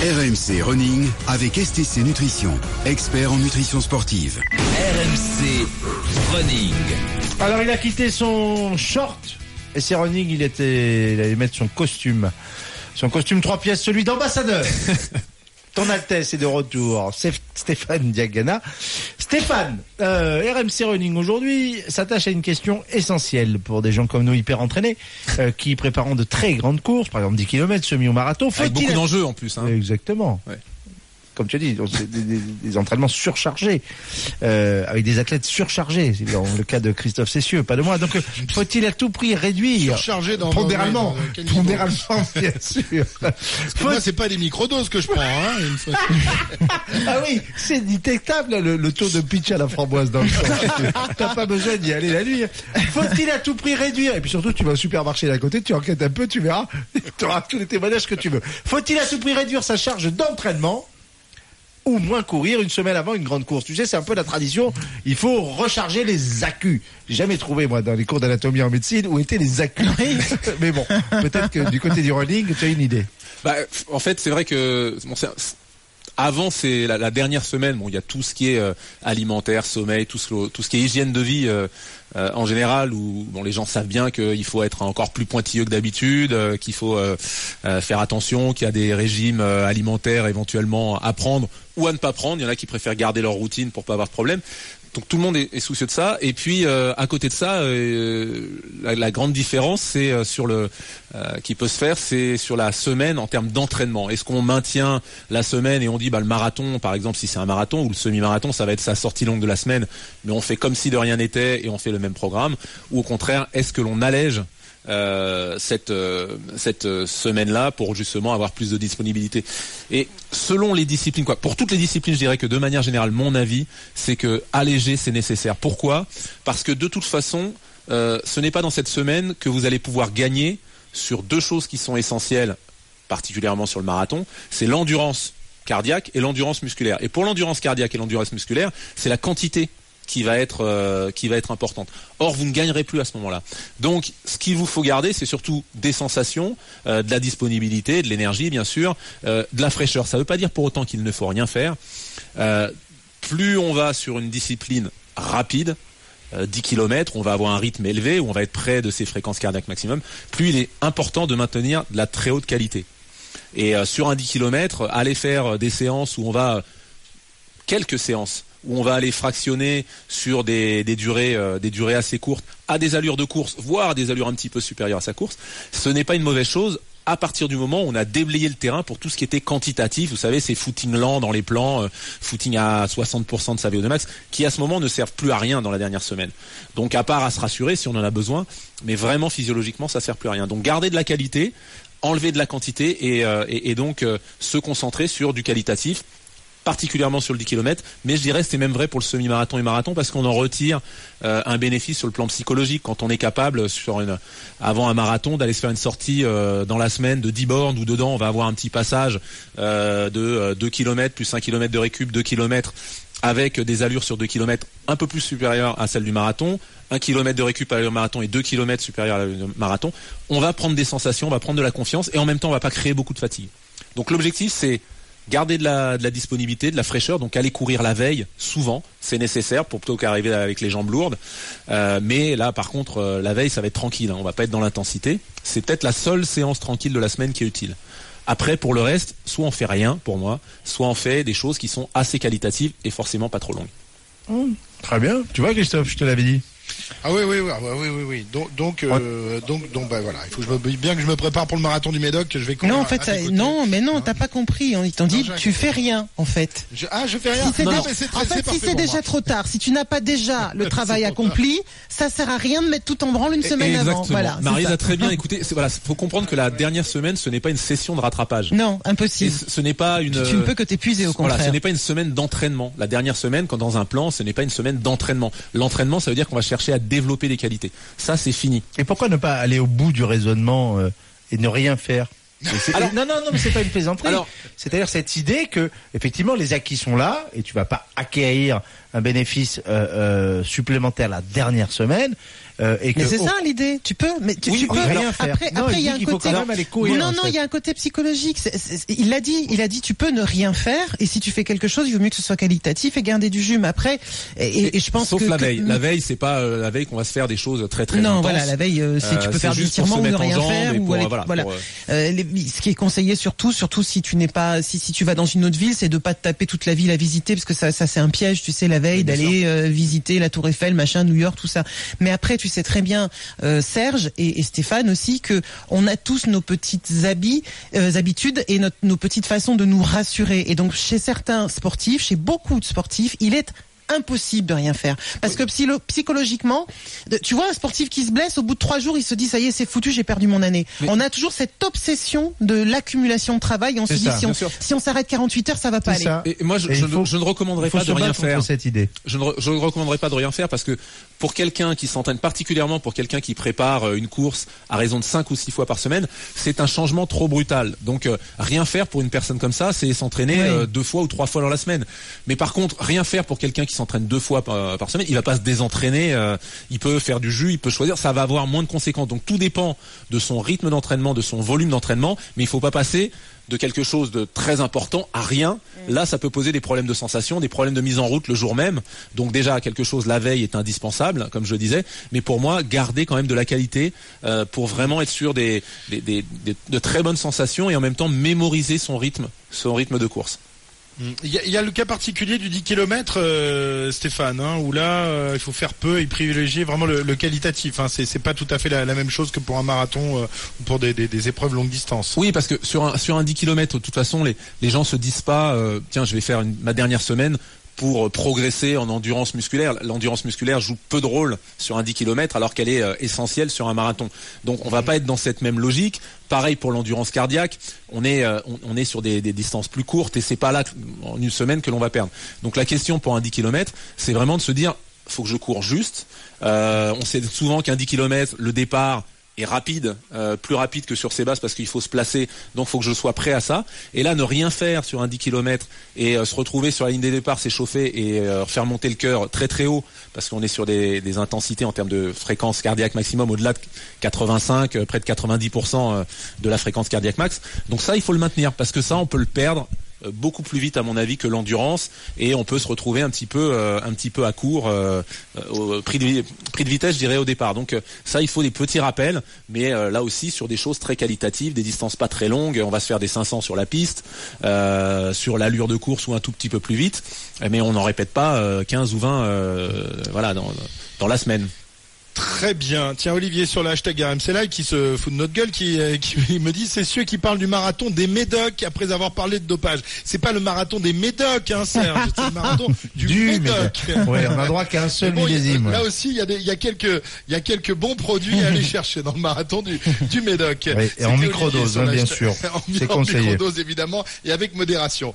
RMC Running avec STC Nutrition, expert en nutrition sportive. RMC Running. Alors il a quitté son short et c'est running, il était, il allait mettre son costume, son costume trois pièces, celui d'ambassadeur. Ton Altesse est de retour, c'est Stéphane Diagana. Stéphane, euh, RMC Running aujourd'hui s'attache à une question essentielle pour des gens comme nous hyper entraînés, euh, qui préparent de très grandes courses, par exemple 10 km, semi ou marathon. Avec beaucoup d'enjeux en plus. Hein. Exactement. Ouais. Comme tu as dit, des, des- des entraînements surchargés, euh, avec des athlètes surchargés. Dans le cas de Christophe Cessieux, pas de moi. Donc, euh, faut-il à tout prix réduire Surchargé dans- pondéralement, dans- pondéralement, bien sûr. Faut- Moi, c'est pas des microdoses que je prends, hein, une fois. ah oui, c'est détectable le, le taux de pitch à la framboise dans le sang. T'as pas besoin d'y aller la nuit. Faut-il à tout prix réduire? Et puis surtout, tu vas au supermarché d'à côté, tu enquêtes un peu, tu verras, tu auras tous les témoignages que tu veux. Faut-il à tout prix réduire sa charge d'entraînement? Ou moins courir une semaine avant une grande course. Tu sais, c'est un peu la tradition. Il faut recharger les accus. J'ai jamais trouvé, moi, dans les cours d'anatomie en médecine, où étaient les accus. Mais bon, peut-être que du côté du running, tu as une idée. Bah, en fait, c'est vrai que bon, avant, c'est la, la dernière semaine. Bon, il y a tout ce qui est euh, alimentaire, sommeil, tout ce, tout ce qui est hygiène de vie euh, euh, en général, où bon, les gens savent bien qu'il faut être encore plus pointilleux que d'habitude, euh, qu'il faut euh, euh, faire attention, qu'il y a des régimes euh, alimentaires éventuellement à prendre ou à ne pas prendre. Il y en a qui préfèrent garder leur routine pour pas avoir de problème. Donc tout le monde est, soucieux de ça. Et puis euh, à côté de ça, euh, la, grande différence, c'est euh, sur le qui peut se faire, c'est sur la semaine en termes d'entraînement. Est-ce qu'on maintient la semaine et on dit bah le marathon, par exemple, si c'est un marathon ou le semi-marathon, ça va être sa sortie longue de la semaine, mais on fait comme si de rien n'était et on fait le même programme. Ou au contraire, est-ce que l'on allège euh, cette euh, cette euh, semaine-là pour justement avoir plus de disponibilité. Et selon les disciplines, quoi, pour toutes les disciplines, je dirais que de manière générale, mon avis, c'est que alléger c'est nécessaire. Pourquoi? Parce que de toute façon, ce n'est pas dans cette semaine que vous allez pouvoir gagner sur deux choses qui sont essentielles, particulièrement sur le marathon, c'est l'endurance cardiaque et l'endurance musculaire. Et pour l'endurance cardiaque et l'endurance musculaire, c'est la quantité qui va être euh, qui va être importante. Or, vous ne gagnerez plus à ce moment-là. Donc, ce qu'il vous faut garder, c'est surtout des sensations, euh, de la disponibilité, de l'énergie, bien sûr, euh, de la fraîcheur. Ça ne veut pas dire pour autant qu'il ne faut rien faire. Plus on va sur une discipline rapide, euh, 10 km, on va avoir un rythme élevé, où on va être près de ses fréquences cardiaques maximum, plus il est important de maintenir de la très haute qualité. Et sur un 10 km, aller faire des séances où on va quelques séances où on va aller fractionner sur des, des durées euh, des durées assez courtes à des allures de course, voire des allures un petit peu supérieures à sa course, ce n'est pas une mauvaise chose à partir du moment où on a déblayé le terrain pour tout ce qui était quantitatif, vous savez, ces footing lents dans les plans, euh, footing à 60% de sa VO2 max, qui à ce moment ne servent plus à rien dans la dernière semaine. Donc à part à se rassurer si on en a besoin, mais vraiment physiologiquement ça sert plus à rien. Donc garder de la qualité, enlever de la quantité et, euh, donc se concentrer sur du qualitatif particulièrement sur le 10 km, mais je dirais c'est même vrai pour le semi-marathon et marathon parce qu'on en retire euh, un bénéfice sur le plan psychologique quand on est capable sur une avant un marathon d'aller se faire une sortie euh, dans la semaine de 10 bornes où dedans on va avoir un petit passage euh, de euh, 2 km plus 1 km de récup, 2 km avec des allures sur 2 km un peu plus supérieures à celles du marathon, 1 km de récup à l'allure marathon et 2 km supérieures à l'allure marathon, on va prendre des sensations, on va prendre de la confiance et en même temps on va pas créer beaucoup de fatigue. Donc l'objectif c'est garder de la, de la disponibilité, de la fraîcheur, donc aller courir la veille, souvent, c'est nécessaire pour plutôt qu'arriver avec les jambes lourdes. Euh, mais là, par contre, euh, la veille, ça va être tranquille, hein, on va pas être dans l'intensité. C'est peut-être la seule séance tranquille de la semaine qui est utile. Après, pour le reste, soit on fait rien, pour moi, soit on fait des choses qui sont assez qualitatives et forcément pas trop longues. Très bien. Tu vois, Christophe, je te l'avais dit. Ah oui, oui, oui, ah bah oui, oui, oui. Donc, donc, euh, donc, donc, bah voilà. Il faut que je me, bien que je me prépare pour le marathon du Médoc, que je vais courir. Non, en fait, ça- non, mais non, Hein t'as pas compris. On- Ils t'ont dit, tu fais rien, en fait. Je- ah, je fais rien. Si c'est Non, déjà- non, mais c'est très- en fait, si c'est déjà moi. trop tard, si tu n'as pas déjà le travail accompli, ça sert à rien de mettre tout en branle une semaine avant. Voilà. Marie a très bien écouté. Voilà, faut comprendre que la dernière semaine, ce n'est pas une session de rattrapage. Non, impossible. ce ce n'est pas une. Tu ne peux que t'épuiser au Voilà, ce contraire. n'est pas une semaine d'entraînement. La dernière semaine, quand dans un plan, ce n'est pas une semaine d'entraînement. L'entraînement, ça veut dire qu'on va chercher à développer des qualités. Ça, c'est fini. Et pourquoi ne pas aller au bout du raisonnement euh, et ne rien faire? Alors- non, non, non, mais c'est pas une plaisanterie. C'est-à-dire cette idée que, effectivement, les acquis sont là et tu vas pas acquérir un bénéfice euh, euh, supplémentaire la dernière semaine. Euh, et que Mais c'est ça l'idée. Tu peux, mais tu, Oui, tu peux. rien faire. Après, Non, après il y a un côté. non, non, il y a un côté psychologique. Il l'a dit, il a dit, tu peux ne rien faire, et si tu fais quelque chose, il vaut mieux que ce soit qualitatif et garder du jus. Mais après, et, je pense Sauf que la que- veille. La veille, c'est pas euh, la veille qu'on va se faire des choses très très non, intenses. voilà, la veille, euh, c'est- tu Euh, peux c'est faire du tirement ou ne rien faire ou euh, voilà, euh, Euh, ce qui est conseillé surtout, surtout si tu n'es pas, si, si tu vas dans une autre ville, c'est de pas te taper toute la ville à visiter parce que ça, ça c'est un piège, tu sais, la veille d'aller euh, visiter la Tour Eiffel, machin, New York, tout ça. Mais après, tu sais très bien, euh, Serge et, et Stéphane aussi, que on a tous nos petites habits, euh, habitudes et notre, nos petites façons de nous rassurer. Et donc, chez certains sportifs, chez beaucoup de sportifs, il est impossible de rien faire parce que psychologiquement tu vois un sportif qui se blesse au bout de trois jours il se dit ça y est c'est foutu j'ai perdu mon année on a toujours cette obsession de l'accumulation de travail et on se dit ça, si on, si s'arrête 48 heures ça va pas aller ça. Et moi, je, Et je il ne- faut- je ne recommanderais pas de rien faire. cette idée. Je ne, re- je ne recommanderais pas de rien faire parce que pour quelqu'un qui s'entraîne particulièrement pour quelqu'un qui prépare euh, une course à raison de 5 ou 6 fois par semaine, c'est un changement trop brutal. Donc euh, rien faire pour une personne comme ça, c'est s'entraîner Oui. euh, deux fois ou trois fois dans la semaine. Mais par contre, rien faire pour quelqu'un qui s'entraîne deux fois par, par semaine, il va pas se désentraîner, euh, il peut faire du jus, il peut choisir, ça va avoir moins de conséquences. Donc tout dépend de son rythme d'entraînement, de son volume d'entraînement, mais il faut pas passer de quelque chose de très important à rien. Là, ça peut poser des problèmes de sensation, des problèmes de mise en route le jour même. Donc déjà, quelque chose la veille est indispensable, comme je le disais. Mais pour moi, garder quand même de la qualité euh, pour vraiment être sûr des, des, des- des- de très bonnes sensations et en même temps mémoriser son rythme, son rythme de course. Il y, y a le cas particulier du 10 km, Stéphane, hein, où là, euh, il faut faire peu et privilégier vraiment le, le qualitatif. Hein. C'est c'est pas tout à fait la, la même chose que pour un marathon euh, ou pour des, des, des épreuves longue distance. Oui, parce que sur un, sur un 10 km, de toute façon, les, les gens se disent pas, euh, tiens, je vais faire une- ma dernière semaine pour euh, progresser en endurance musculaire. L'endurance musculaire joue peu de rôle sur un 10 km alors qu'elle est euh, essentielle sur un marathon. Donc on va pas être dans cette même logique. Pareil pour l'endurance cardiaque, on est euh, on, est sur des, distances plus courtes et c'est pas là en une semaine que l'on va perdre. Donc la question pour un 10 km, c'est vraiment de se dire faut que je cours juste. On sait souvent qu'un 10 km, le départ est rapide, euh, plus rapide que sur ces bases parce qu'il faut se placer, donc faut que je sois prêt à ça. Et là, ne rien faire sur un 10 km et euh, se retrouver sur la ligne des départs, s'échauffer et euh, faire monter le cœur très très haut parce qu'on est sur des, intensités en termes de fréquence cardiaque maximum au-delà de 85, euh, près de 90% euh, de la fréquence cardiaque max. Donc ça, il faut le maintenir parce que ça, on peut le perdre beaucoup plus vite à mon avis que l'endurance. Et on peut se retrouver un petit peu euh, un petit peu à court euh, euh, au prix de, prix de vitesse je dirais au départ. Donc euh, ça il faut des petits rappels. Mais euh, là aussi sur des choses très qualitatives des distances pas très longues on va se faire des 500 sur la piste euh, sur l'allure de course ou un tout petit peu plus vite. Mais on n'en répète pas euh, 15 ou 20 euh, voilà dans, dans la semaine Très bien. Tiens, Olivier, sur le hashtag RMC Live, qui se fout de notre gueule, qui, euh, qui me dit, c'est ceux qui parlent du marathon des médocs après avoir parlé de dopage. C'est pas le marathon des médocs, hein, Serge. C'est le marathon du, Du médoc. Ouais, on a droit qu'à un seul bon, a-. Là aussi, il y, a des- il y a quelques, il y a quelques bons produits à aller chercher dans le marathon du, du Médoc. Oui, et en microdose, hein, bien sûr. en, C'est en conseillé. microdose, évidemment, et avec modération.